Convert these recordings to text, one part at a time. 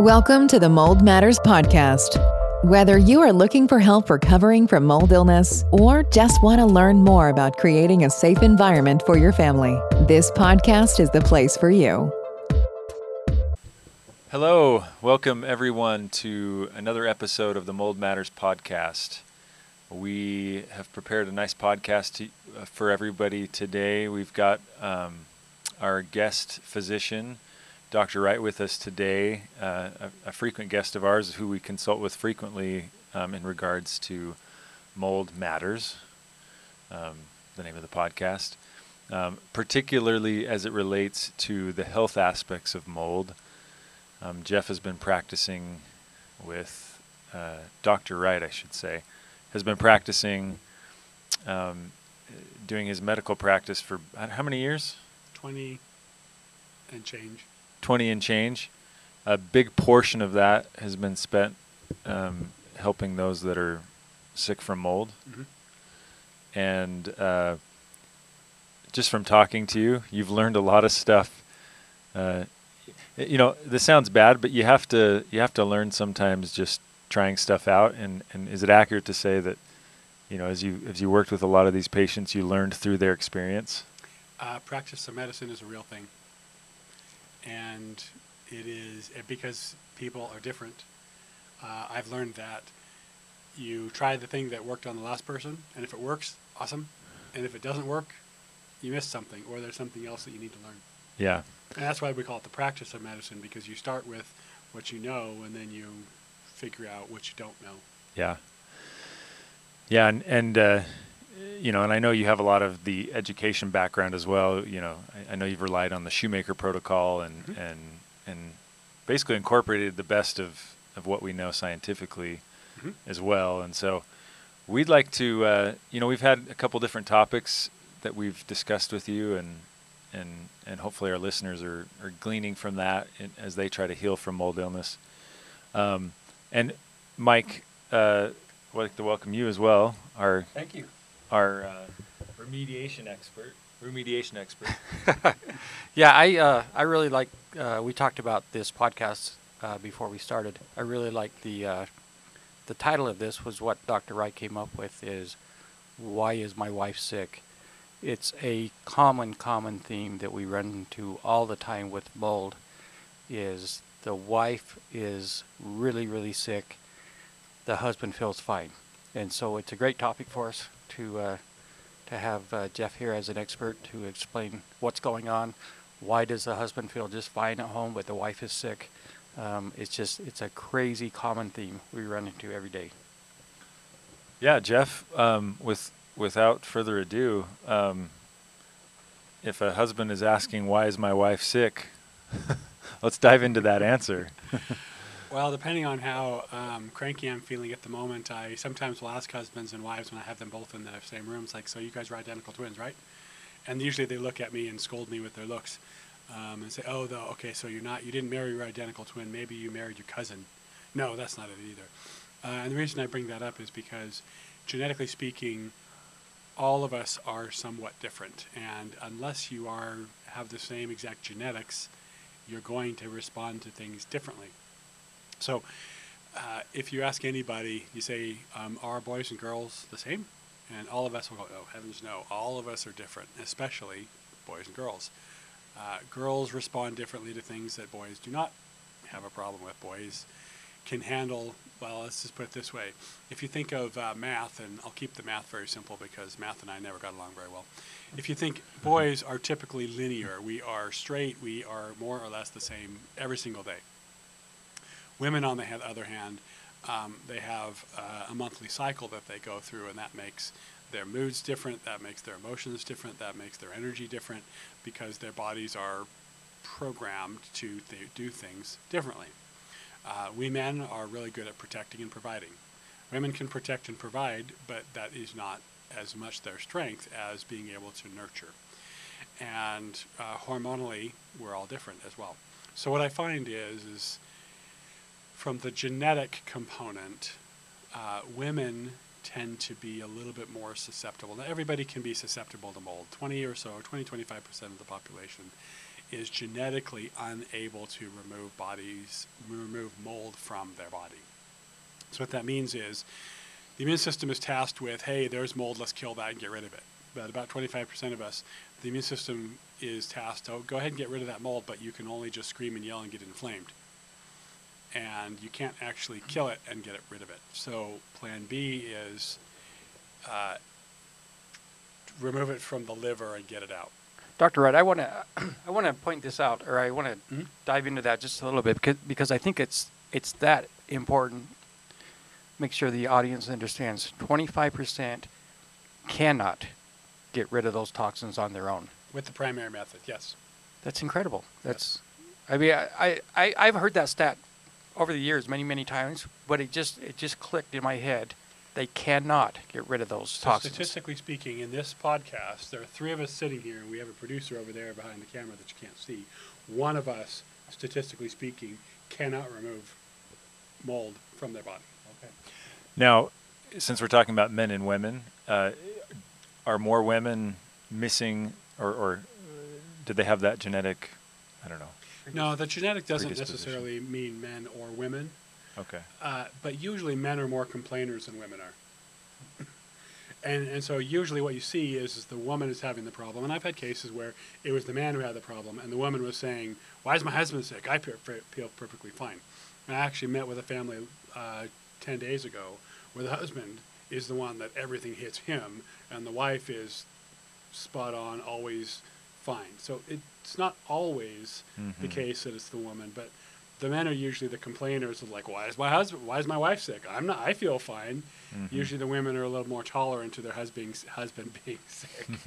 Welcome to the Mold Matters Podcast. Whether you are looking for help recovering from mold illness or just want to learn more about creating a safe environment for your family, this podcast is the place for you. Hello, welcome everyone to another episode of the Mold Matters Podcast. We have prepared a nice podcast to, uh, for everybody today. We've got um, our guest physician, Dr. Wright, with us today, uh, a, a, frequent guest of ours who we consult with frequently um, in regards to mold matters, um, the name of the podcast, um, particularly as it relates to the health aspects of mold. Um, Jeff has been practicing with uh, Dr. Wright, I should say, has been practicing, um, doing his medical practice for how many years? 20 and change. 20 and change. A big portion of that has been spent um, helping those that are sick from mold. Mm-hmm. And uh, just from talking to you, you've learned a lot of stuff. Uh, you know, this sounds bad, but you have to you have to learn sometimes just trying stuff out. And, and is it accurate to say that, you know, as you as you worked with a lot of these patients, you learned through their experience? Uh, practice of medicine is a real thing, and it is because people are different. Uh, I've learned that you try the thing that worked on the last person, and if it works, awesome, and if it doesn't work, you missed something, or there's something else that you need to learn. Yeah. And that's why we call it the practice of medicine because you start with what you know, and then you figure out what you don't know. Yeah. Yeah, and and uh, you know, and I know you have a lot of the education background as well. You know, I, I know you've relied on the Shoemaker protocol and mm-hmm. and and basically incorporated the best of of what we know scientifically mm-hmm. as well. And so, we'd like to, uh, you know, we've had a couple different topics that we've discussed with you, and and and hopefully our listeners are are gleaning from that in, as they try to heal from mold illness. Um, and Mike, uh, I'd like to welcome you as well. Our thank you our uh, remediation expert. Remediation expert. yeah, I uh, I really like. Uh, we talked about this podcast uh, before we started. I really like the uh, the title of this was what Dr. Wright came up with is why is my wife sick? It's a common common theme that we run into all the time with mold. Is the wife is really really sick, the husband feels fine, and so it's a great topic for us to uh, to have uh, Jeff here as an expert to explain what's going on. Why does the husband feel just fine at home, but the wife is sick? Um, it's just it's a crazy common theme we run into every day. Yeah, Jeff. Um, with without further ado, um, if a husband is asking why is my wife sick, let's dive into that answer. Well, depending on how um, cranky I'm feeling at the moment, I sometimes will ask husbands and wives when I have them both in the same rooms, like, "So you guys are identical twins, right?" And usually they look at me and scold me with their looks, um, and say, "Oh, though, okay, so you're not, you didn't marry your identical twin. Maybe you married your cousin." No, that's not it either. Uh, and the reason I bring that up is because, genetically speaking, all of us are somewhat different, and unless you are have the same exact genetics, you're going to respond to things differently. So, uh, if you ask anybody, you say, um, "Are boys and girls the same?" And all of us will go, "Oh heavens, no! All of us are different, especially boys and girls. Uh, girls respond differently to things that boys do not have a problem with. Boys can handle. Well, let's just put it this way: if you think of uh, math, and I'll keep the math very simple because math and I never got along very well. If you think boys are typically linear, we are straight, we are more or less the same every single day Women, on the other hand, um, they have uh, a monthly cycle that they go through, and that makes their moods different, that makes their emotions different, that makes their energy different because their bodies are programmed to th- do things differently. Uh, we men are really good at protecting and providing. Women can protect and provide, but that is not as much their strength as being able to nurture. And uh, hormonally, we're all different as well. So what I find is, is from the genetic component, uh, women tend to be a little bit more susceptible. Now, everybody can be susceptible to mold. 20 or so, 20, 25% of the population is genetically unable to remove bodies remove mold from their body. So what that means is the immune system is tasked with, hey, there's mold, let's kill that and get rid of it. But about 25% of us, the immune system is tasked, oh, go ahead and get rid of that mold, but you can only just scream and yell and get inflamed. And you can't actually kill it and get it rid of it. So plan B is uh, remove it from the liver and get it out. Dr. Wright, I want to I want to point this out, or I want to Mhm. dive into that just a little bit because, because I think it's it's that important. Make sure the audience understands. Twenty five percent cannot get rid of those toxins on their own. With the primary method, yes. That's incredible. That's, I mean, I, I I've heard that stat over the years many many times, but it just it just clicked in my head. They cannot get rid of those So toxins. statistically speaking, in this podcast, there are three of us sitting here, and we have a producer over there behind the camera that you can't see. One of us, statistically speaking, cannot remove mold from their body. Okay. Now, since we're talking about men and women, uh, are more women missing, or, or uh, do they have that genetic? I don't know. No, the genetic doesn't necessarily mean men or women, Okay. uh, but usually men are more complainers than women are. and and so usually what you see is, is the woman is having the problem, and I've had cases where it was the man who had the problem, and the woman was saying, "Why is my husband sick? I feel, feel perfectly fine." And I actually met with a family uh, ten days ago where the husband is the one that everything hits him, and the wife is spot on, always fine. So it's not always the Mhm. case that it's the woman, but the men are usually the complainers of like, why is my husband, why is my wife sick? I'm not, I feel fine. Mhm. Usually the women are a little more tolerant to their husband husband being sick.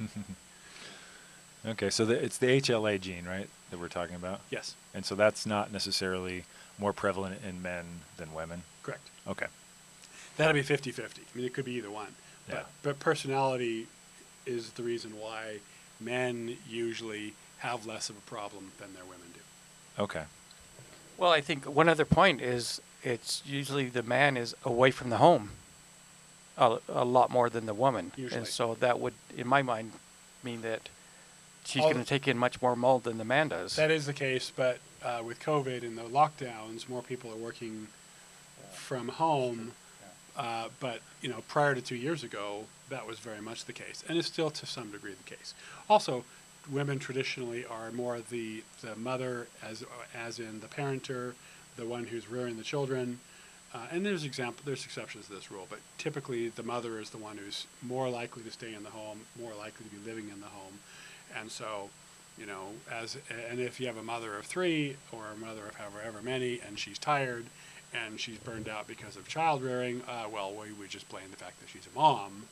Okay, so the, it's the HLA gene, right, that we're talking about, yes, and so that's not necessarily more prevalent in men than women. correct. Okay. That'd be 50-50. I mean, it could be either one. Yeah. But, but personality is the reason why men usually have less of a problem than their women do. Okay. Well, I think one other point is it's usually the man is away from the home a, a lot more than the woman. Usually. And so that would, in my mind, mean that she's going to take in much more mold than the man does. That is the case, but uh, with COVID and the lockdowns, more people are working from home. Uh, but you know, prior to two years ago, that was very much the case, and it's still to some degree the case. Also, women traditionally are more the the mother, as as in the parenter, the one who's rearing the children. Uh, and there's example, there's exceptions to this rule, but typically the mother is the one who's more likely to stay in the home, more likely to be living in the home, and so, you know, as and if you have a mother of three or a mother of however many, and she's tired, and she's burned out because of child rearing, uh, well, we would just blame the fact that she's a mom.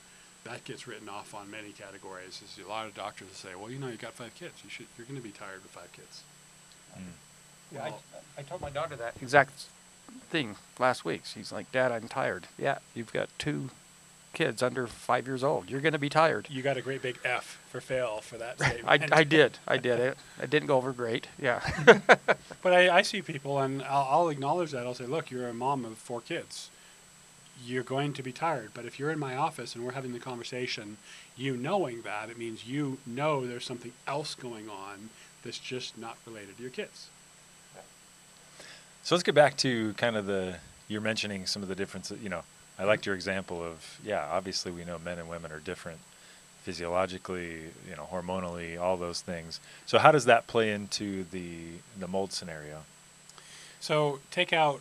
That gets written off on many categories. There's a lot of doctors that say, well, you know, you've got five kids. You should, you're going to be tired with five kids. Mm. Yeah, I, Well- I told my daughter that exact thing last week. She's like, Dad, I'm tired. Yeah, you've got two kids under five years old. You're going to be tired. You got a great big F for fail for that I, statement. I did. I did it. I didn't go over great. Yeah. But I, I see people, and I'll, I'll acknowledge that. I'll say, look, you're a mom of four kids. You're going to be tired. But if you're in my office and we're having the conversation, you knowing that, it means you know there's something else going on that's just not related to your kids. So let's get back to kind of the you're mentioning some of the differences. You know, I liked your example of yeah. Obviously, we know men and women are different physiologically, you know, hormonally, all those things. So how does that play into the the mold scenario? So take out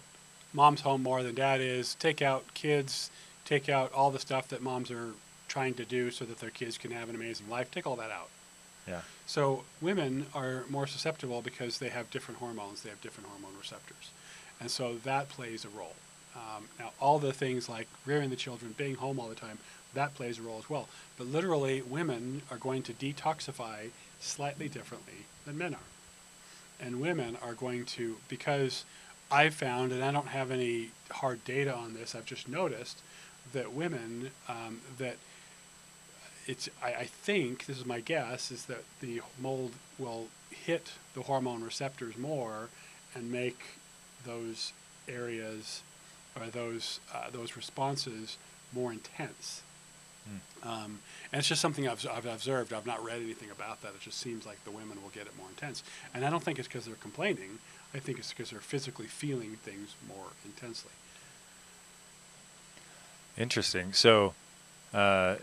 mom's home more than dad is. Take out kids. Take out all the stuff that moms are trying to do so that their kids can have an amazing life. Take all that out. Yeah. So women are more susceptible because they have different hormones. They have different hormone receptors, and so that plays a role. Um, now, all the things like rearing the children, being home all the time, that plays a role as well. But literally, women are going to detoxify slightly differently than men are, and women are going to because I've found, and I don't have any hard data on this. I've just noticed that women um, that it's I, I think this is my guess is that the mold will hit the hormone receptors more and make those areas or those uh, those responses more intense Um, and it's just something I've, I've observed. I've not read anything about that. It just seems like the women will get it more intense. And I don't think it's because they're complaining. I think it's because they're physically feeling things more intensely. Interesting. So, uh,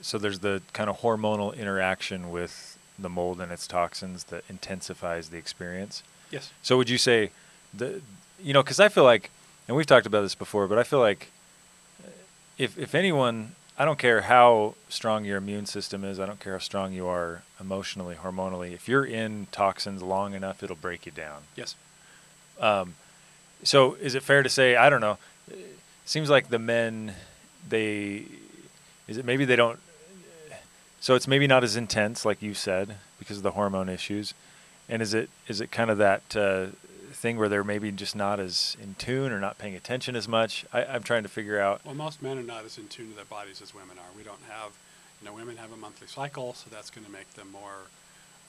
so there's the kind of hormonal interaction with the mold and its toxins that intensifies the experience. Yes. So would you say the you know because I feel like and we've talked about this before, but I feel like uh, if if anyone I don't care how strong your immune system is, I don't care how strong you are emotionally, hormonally. If you're in toxins long enough, it'll break you down. Yes. Um, so is it fair to say I don't know? Seems like the men they is it maybe they don't. So it's maybe not as intense, like you said, because of the hormone issues. And is it is it kind of that uh, thing where they're maybe just not as in tune or not paying attention as much? I, I'm trying to figure out. Well, most men are not as in tune to their bodies as women are. We don't have, you know, women have a monthly cycle, so that's going to make them more,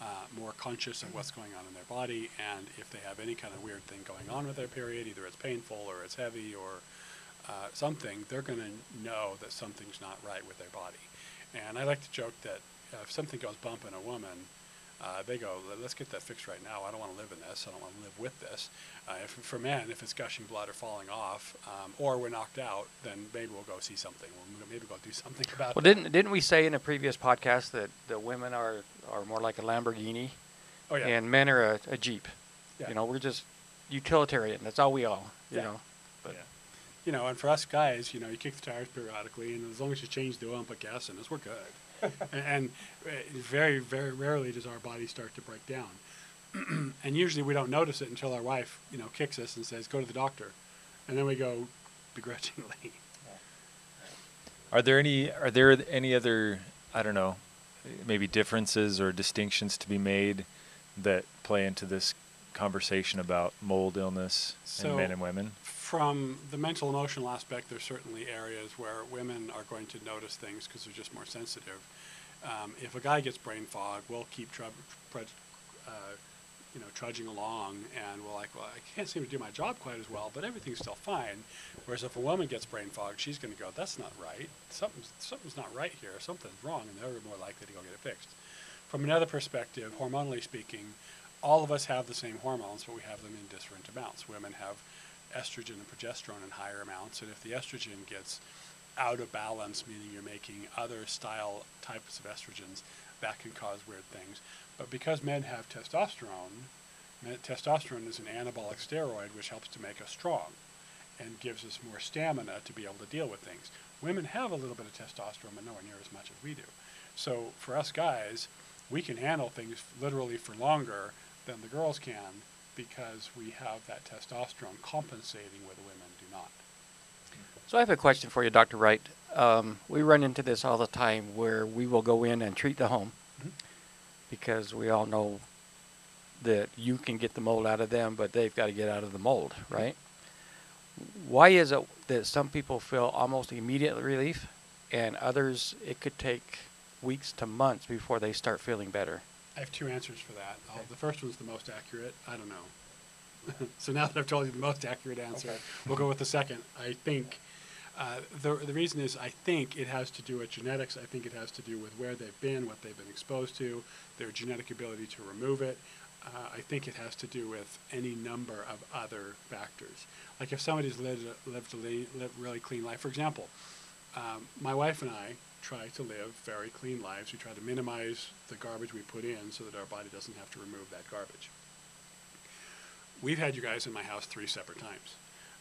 uh, more conscious of what's going on in their body. And if they have any kind of weird thing going on with their period, either it's painful or it's heavy or uh, something, they're going to know that something's not right with their body. And I like to joke that if something goes bump in a woman, uh, they go, let's get that fixed right now. I don't want to live in this. I don't want to live with this. Uh, if, for men, if it's gushing blood or falling off, um, or we're knocked out, then maybe we'll go see something. We'll maybe go do something about it. Well, that. didn't didn't we say in a previous podcast that the women are are more like a Lamborghini, Oh yeah. and men are a, a Jeep? Yeah. You know, we're just utilitarian. That's all we are. You Yeah. know. But Yeah. you know, and for us guys, you know, you kick the tires periodically, and as long as you change the oil and put gas in us, we're good. and, and uh, very, very rarely does our body start to break down. and usually we don't notice it until our wife, you know, kicks us and says, "Go to the doctor," and then we go begrudgingly. Are there any are there any other I don't know maybe differences or distinctions to be made that play into this conversation about mold illness So- in men and women? From the mental emotional aspect, there's certainly areas where women are going to notice things because they're just more sensitive. Um, if a guy gets brain fog, we'll keep trudge, uh, you know, trudging along, and we're like, well, I can't seem to do my job quite as well, but everything's still fine. Whereas if a woman gets brain fog, she's going to go, that's not right. Something's something's not right here. Something's wrong, and they're more likely to go get it fixed. From another perspective, hormonally speaking, all of us have the same hormones, but we have them in different amounts. Women have estrogen and progesterone in higher amounts, and if the estrogen gets out of balance, meaning you're making other style types of estrogens, that can cause weird things. But because men have testosterone, men- testosterone is an anabolic steroid which helps to make us strong and gives us more stamina to be able to deal with things. Women have a little bit of testosterone, but nowhere near as much as we do. So for us guys, we can handle things literally for longer than the girls can because we have that testosterone compensating where the women do not. So I have a question for you, Dr. Wright. Um, we run into this all the time where we will go in and treat the home Mhm. because we all know that you can get the mold out of them, but they've got to get out of the mold, right? Why is it that some people feel almost immediate relief and others it could take weeks to months before they start feeling better? I have two answers for that. i the first one's the most accurate. I don't know. so now that I've told you the most accurate answer, Okay. we'll go with the second. I think uh, the, the reason is I think it has to do with genetics. I think it has to do with where they've been, what they've been exposed to, their genetic ability to remove it. Uh, I think it has to do with any number of other factors. Like if somebody's lived a, lived a le- live really clean life, for example, um, my wife and I try to live very clean lives. We try to minimize the garbage we put in so that our body doesn't have to remove that garbage. We've had you guys in my house three separate times.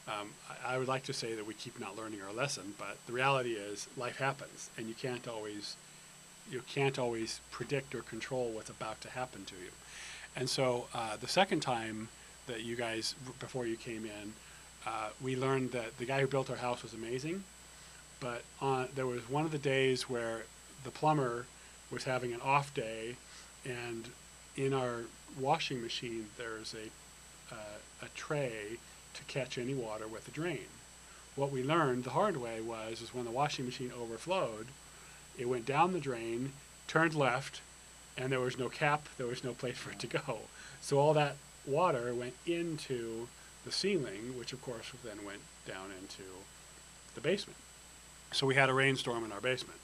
Um, I, I would like to say that we keep not learning our lesson, but the reality is life happens, and you can't always you can't always predict or control what's about to happen to you. And so uh, the second time that you guys, before you came in, uh, we learned that the guy who built our house was amazing, but on, there was one of the days where the plumber was having an off day, and in our washing machine there's a, uh, a tray to catch any water with a drain. What we learned the hard way was is when the washing machine overflowed, it went down the drain, turned left, and there was no cap, there was no place for it to go. So all that water went into the ceiling, which of course then went down into the basement. So we had a rainstorm in our basement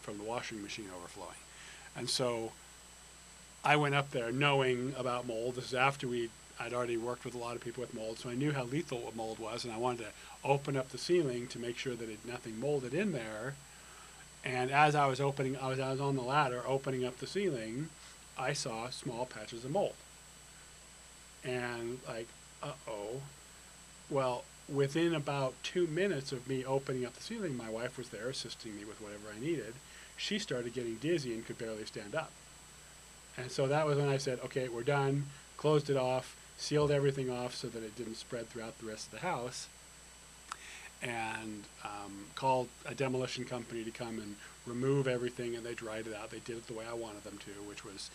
from the washing machine overflowing. And so I went up there knowing about mold. This is after we I'd already worked with a lot of people with mold, so I knew how lethal mold was, and I wanted to open up the ceiling to make sure that it, nothing molded in there. And as I was opening, I was, I was on the ladder opening up the ceiling, I saw small patches of mold. And like, uh oh. Well, within about two minutes of me opening up the ceiling, my wife was there assisting me with whatever I needed. She started getting dizzy and could barely stand up. And so that was when I said, okay, we're done, closed it off, sealed everything off so that it didn't spread throughout the rest of the house, and um, called a demolition company to come and remove everything, and they dried it out. They did it the way I wanted them to, which was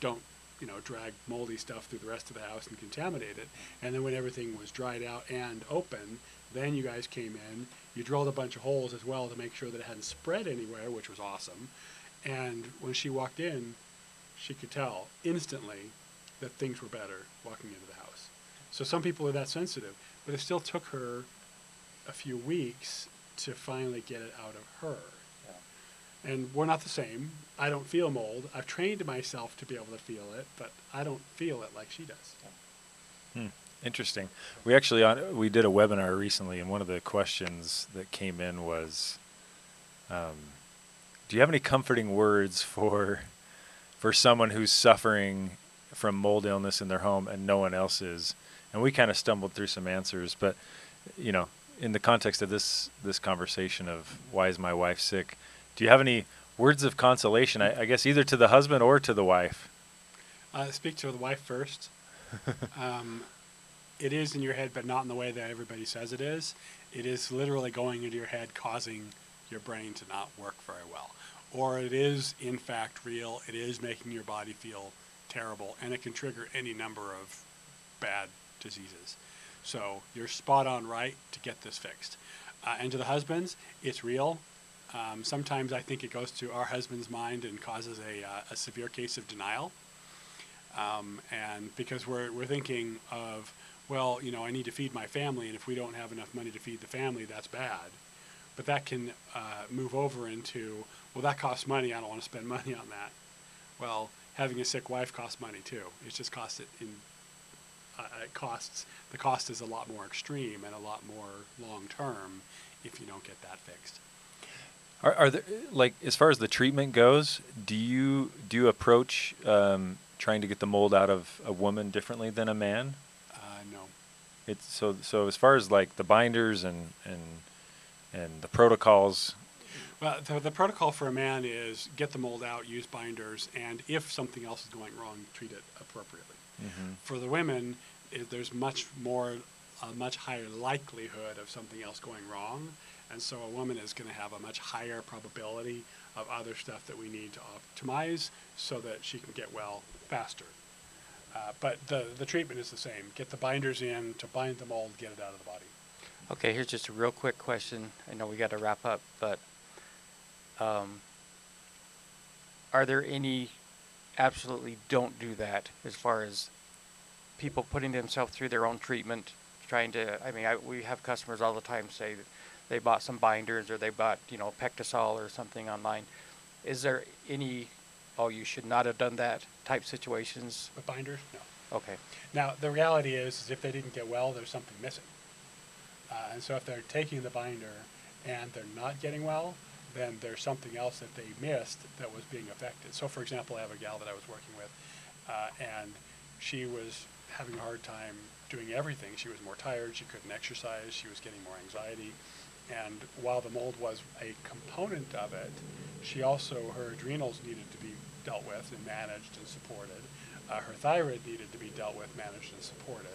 don't you know drag moldy stuff through the rest of the house and contaminate it. And then when everything was dried out and open, then you guys came in. You drilled a bunch of holes as well to make sure that it hadn't spread anywhere, which was awesome. And when she walked in, she could tell instantly that things were better walking into the house. So some people are that sensitive, but it still took her a few weeks to finally get it out of her. And we're not the same. I don't feel mold. I've trained myself to be able to feel it, but I don't feel it like she does. Hmm. Interesting. We actually on we did a webinar recently, and one of the questions that came in was, um, "Do you have any comforting words for for someone who's suffering from mold illness in their home and no one else is?" And we kind of stumbled through some answers, but you know, in the context of this this conversation of why is my wife sick, do you have any words of consolation? I, I guess either to the husband or to the wife. Uh, speak to the wife first. um, it is in your head, but not in the way that everybody says it is. It is literally going into your head, causing your brain to not work very well. Or it is, in fact, real. It is making your body feel terrible, and it can trigger any number of bad diseases. So you're spot on right to get this fixed. Uh, and to the husbands, it's real. Um, sometimes I think it goes to our husband's mind and causes a, uh, a severe case of denial. Um, and because we're, we're thinking of, well, you know, I need to feed my family, and if we don't have enough money to feed the family, that's bad. But that can uh, move over into, well, that costs money. I don't want to spend money on that. Well, having a sick wife costs money too. It just costs it in uh, it costs the cost is a lot more extreme and a lot more long term if you don't get that fixed. Are, are there like as far as the treatment goes? Do you do you approach um, trying to get the mold out of a woman differently than a man? Uh, no. It's so so as far as like the binders and and and the protocols. Well, the, the protocol for a man is get the mold out, use binders, and if something else is going wrong, treat it appropriately. Mm-hmm. For the women, it, there's much more, a much higher likelihood of something else going wrong, and so a woman is going to have a much higher probability of other stuff that we need to optimize so that she can get well faster. Uh, but the, the treatment is the same. Get the binders in to bind the mold, get it out of the body. Okay, here's just a real quick question. I know we got to wrap up, but um, are there any absolutely don't do that as far as people putting themselves through their own treatment, trying to? I mean, I, we have customers all the time say that they bought some binders or they bought you know PectaSol or something online. Is there any? Oh, you should not have done that type situations. With binders, no. Okay. Now the reality is, is if they didn't get well, there's something missing. Uh, and so if they're taking the binder and they're not getting well, then there's something else that they missed that was being affected. So, for example, I have a gal that I was working with, uh, and she was having a hard time doing everything. She was more tired, she couldn't exercise, she was getting more anxiety. And while the mold was a component of it, she also, her adrenals needed to be dealt with and managed and supported. Uh, her thyroid needed to be dealt with, managed, and supported.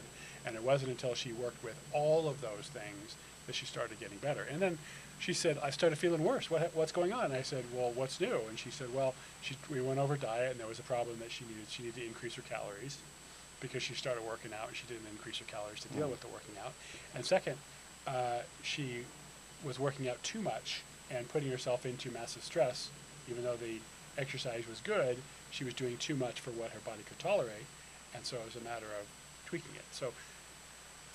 And it wasn't until she worked with all of those things that she started getting better. And then she said, I started feeling worse. What, what's going on? And I said, well, what's new? And she said, well, she, we went over diet and there was a problem that she needed. She needed to increase her calories because she started working out and she didn't increase her calories to deal with the working out. And second, uh, she was working out too much and putting herself into massive stress, even though the exercise was good, she was doing too much for what her body could tolerate. And so it was a matter of tweaking it. So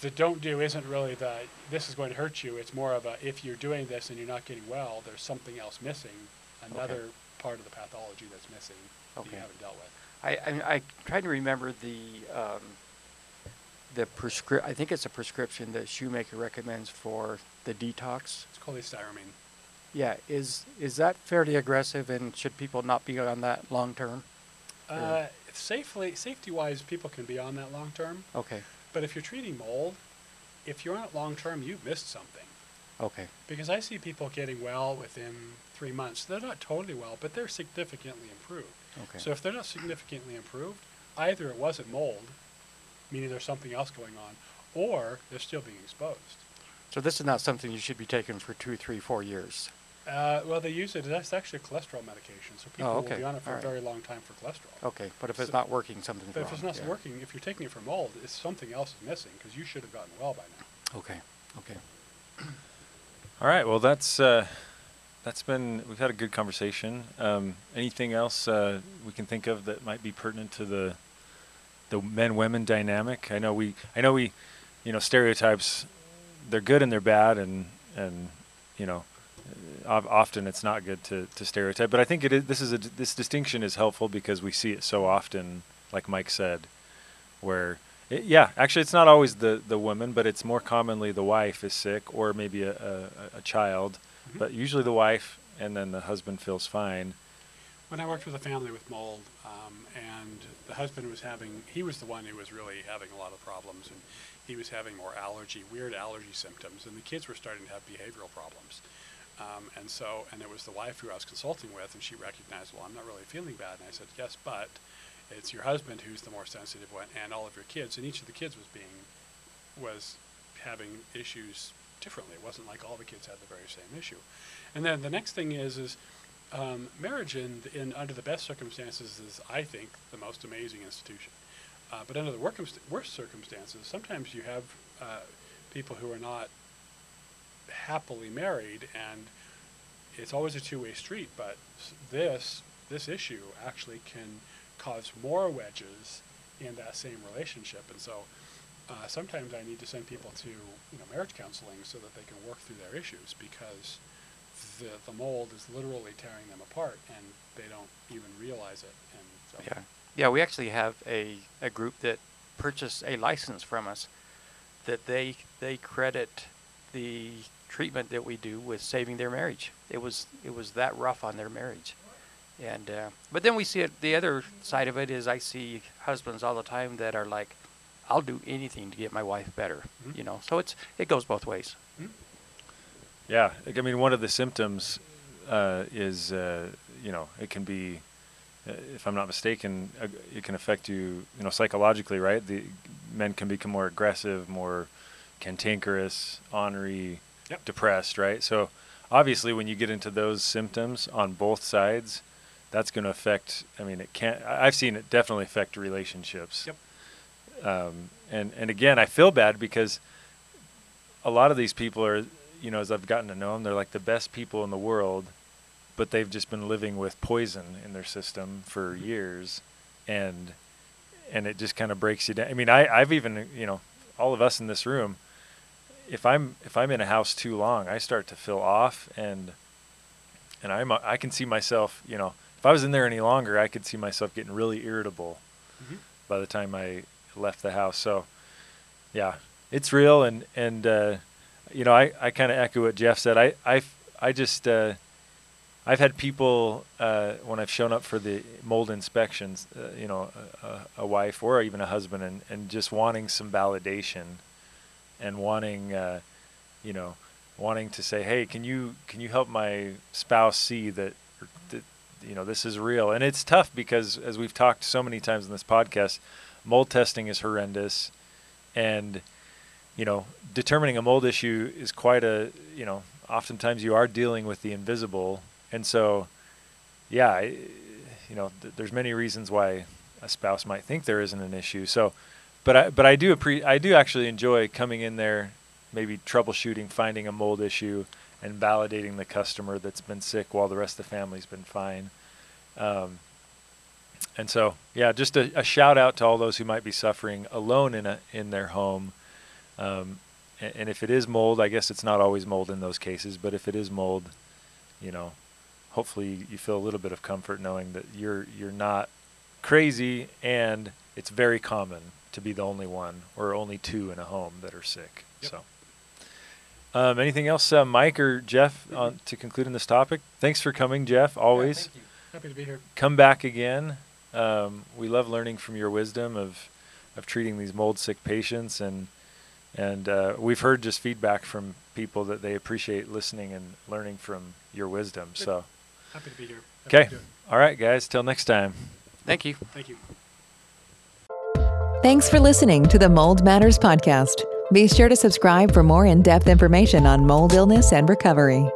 the don't do isn't really the this is going to hurt you. It's more of a if you're doing this and you're not getting well, there's something else missing, another part of the pathology that's missing that you haven't dealt with. I, I, I tried to remember the, um, the prescri- I think it's a prescription that Shoemaker recommends for the detox. It's called cholestyramine. Yeah, is, is that fairly aggressive and should people not be on that long term? Uh, safely, safety-wise, people can be on that long term. Okay, But if you're treating mold, if you're on it long term, you've missed something. okay, Because I see people getting well within three months. They're not totally well, but they're significantly improved. okay. So if they're not significantly improved, either it wasn't mold, meaning there's something else going on, or they're still being exposed. So this is not something you should be taking for two, three, four years. Uh, well, they use it. That's actually a cholesterol medication, so people will okay. be on it for All a right. very long time for cholesterol. Okay, but if it's not working, something's But wrong. if it's not yeah. working, if you're taking it for mold, it's something else is missing because you should have gotten well by now. Okay, okay. All right. Well, that's uh, that's been. We've had a good conversation. Um, anything else uh, we can think of that might be pertinent to the the men women dynamic? I know we. I know we. You know, stereotypes. They're good and they're bad, and and you know, often it's not good to, to stereotype. But I think it is. This is a this distinction is helpful because we see it so often. Like Mike said, where it, yeah, actually, it's not always the the woman, but it's more commonly the wife is sick or maybe a a, a child, Mhm. but usually the wife, and then the husband feels fine. When I worked with a family with mold, um, and the husband was having, he was the one who was really having a lot of problems, and he was having more allergy, weird allergy symptoms, and the kids were starting to have behavioral problems. Um, and so, and it was the wife who I was consulting with, and she recognized, well, I'm not really feeling bad. And I said, yes, but it's your husband who's the more sensitive one, and all of your kids, and each of the kids was being, was having issues differently. It wasn't like all the kids had the very same issue. And then the next thing is, is um, marriage in, in under the best circumstances is, I think, the most amazing institution. Uh, but under the worst, circumstances, sometimes you have uh, people who are not happily married, and it's always a two-way street. But this this issue actually can cause more wedges in that same relationship, and so uh, sometimes I need to send people to you know marriage counseling so that they can work through their issues because the the mold is literally tearing them apart, and they don't even realize it. And so Yeah, yeah. We actually have a, a group that purchased a license from us that they they credit the treatment that we do with saving their marriage. It was it was that rough on their marriage, and uh, but then we see it. The other side of it is I see husbands all the time that are like, "I'll do anything to get my wife better," Mhm. you know. So it's it goes both ways. Yeah, I mean, one of the symptoms uh, is, uh, you know, it can be, uh, if I'm not mistaken, uh, it can affect you, you know, psychologically, right? The men can become more aggressive, more cantankerous, ornery, Yep. depressed, right? So obviously, when you get into those symptoms on both sides, that's going to affect. I mean, it can't. I've seen it definitely affect relationships. Yep. Um, and and again, I feel bad because a lot of these people are, you know, as I've gotten to know them, they're like the best people in the world, but they've just been living with poison in their system for years, and and it just kind of breaks you down. I mean, I I've even you know, all of us in this room, if I'm if I'm in a house too long, I start to feel off, and and I'm I can see myself, you know, if I was in there any longer, I could see myself getting really irritable Mhm. by the time I left the house. So, yeah, it's real, and and uh, you know, I, I kind of echo what Jeff said. I I I just uh, I've had people uh, when I've shown up for the mold inspections, uh, you know, a, a, wife or even a husband, and, and just wanting some validation, and wanting, uh, you know, wanting to say, hey, can you can you help my spouse see that, that you know this is real? And it's tough because as we've talked so many times in this podcast, mold testing is horrendous, and you know, determining a mold issue is quite a, you know, oftentimes you are dealing with the invisible. And so, yeah, you know, th- there's many reasons why a spouse might think there isn't an issue. So, but I, but I do appre- I do actually enjoy coming in there, maybe troubleshooting, finding a mold issue, and validating the customer that's been sick while the rest of the family's been fine. Um, and so, yeah, just a, a shout out to all those who might be suffering alone in a in their home. Um, and, and if it is mold, I guess it's not always mold in those cases, but if it is mold, you know, hopefully you, feel a little bit of comfort knowing that you're you're not crazy and it's very common to be the only one or only two in a home that are sick. Yep. So. Um, anything else, uh, Mike or Jeff, on, to conclude in this topic? Thanks for coming, Jeff. Always Happy to be here. come back again. Um, we love learning from your wisdom of of treating these mold sick patients, and and uh, we've heard just feedback from people that they appreciate listening and learning from your wisdom. Good. So, Happy to be here. Okay, all right, guys, till next time. Thank you. Thank you. Thanks for listening to the Mold Matters podcast. Be sure to subscribe for more in depth information on mold illness and recovery.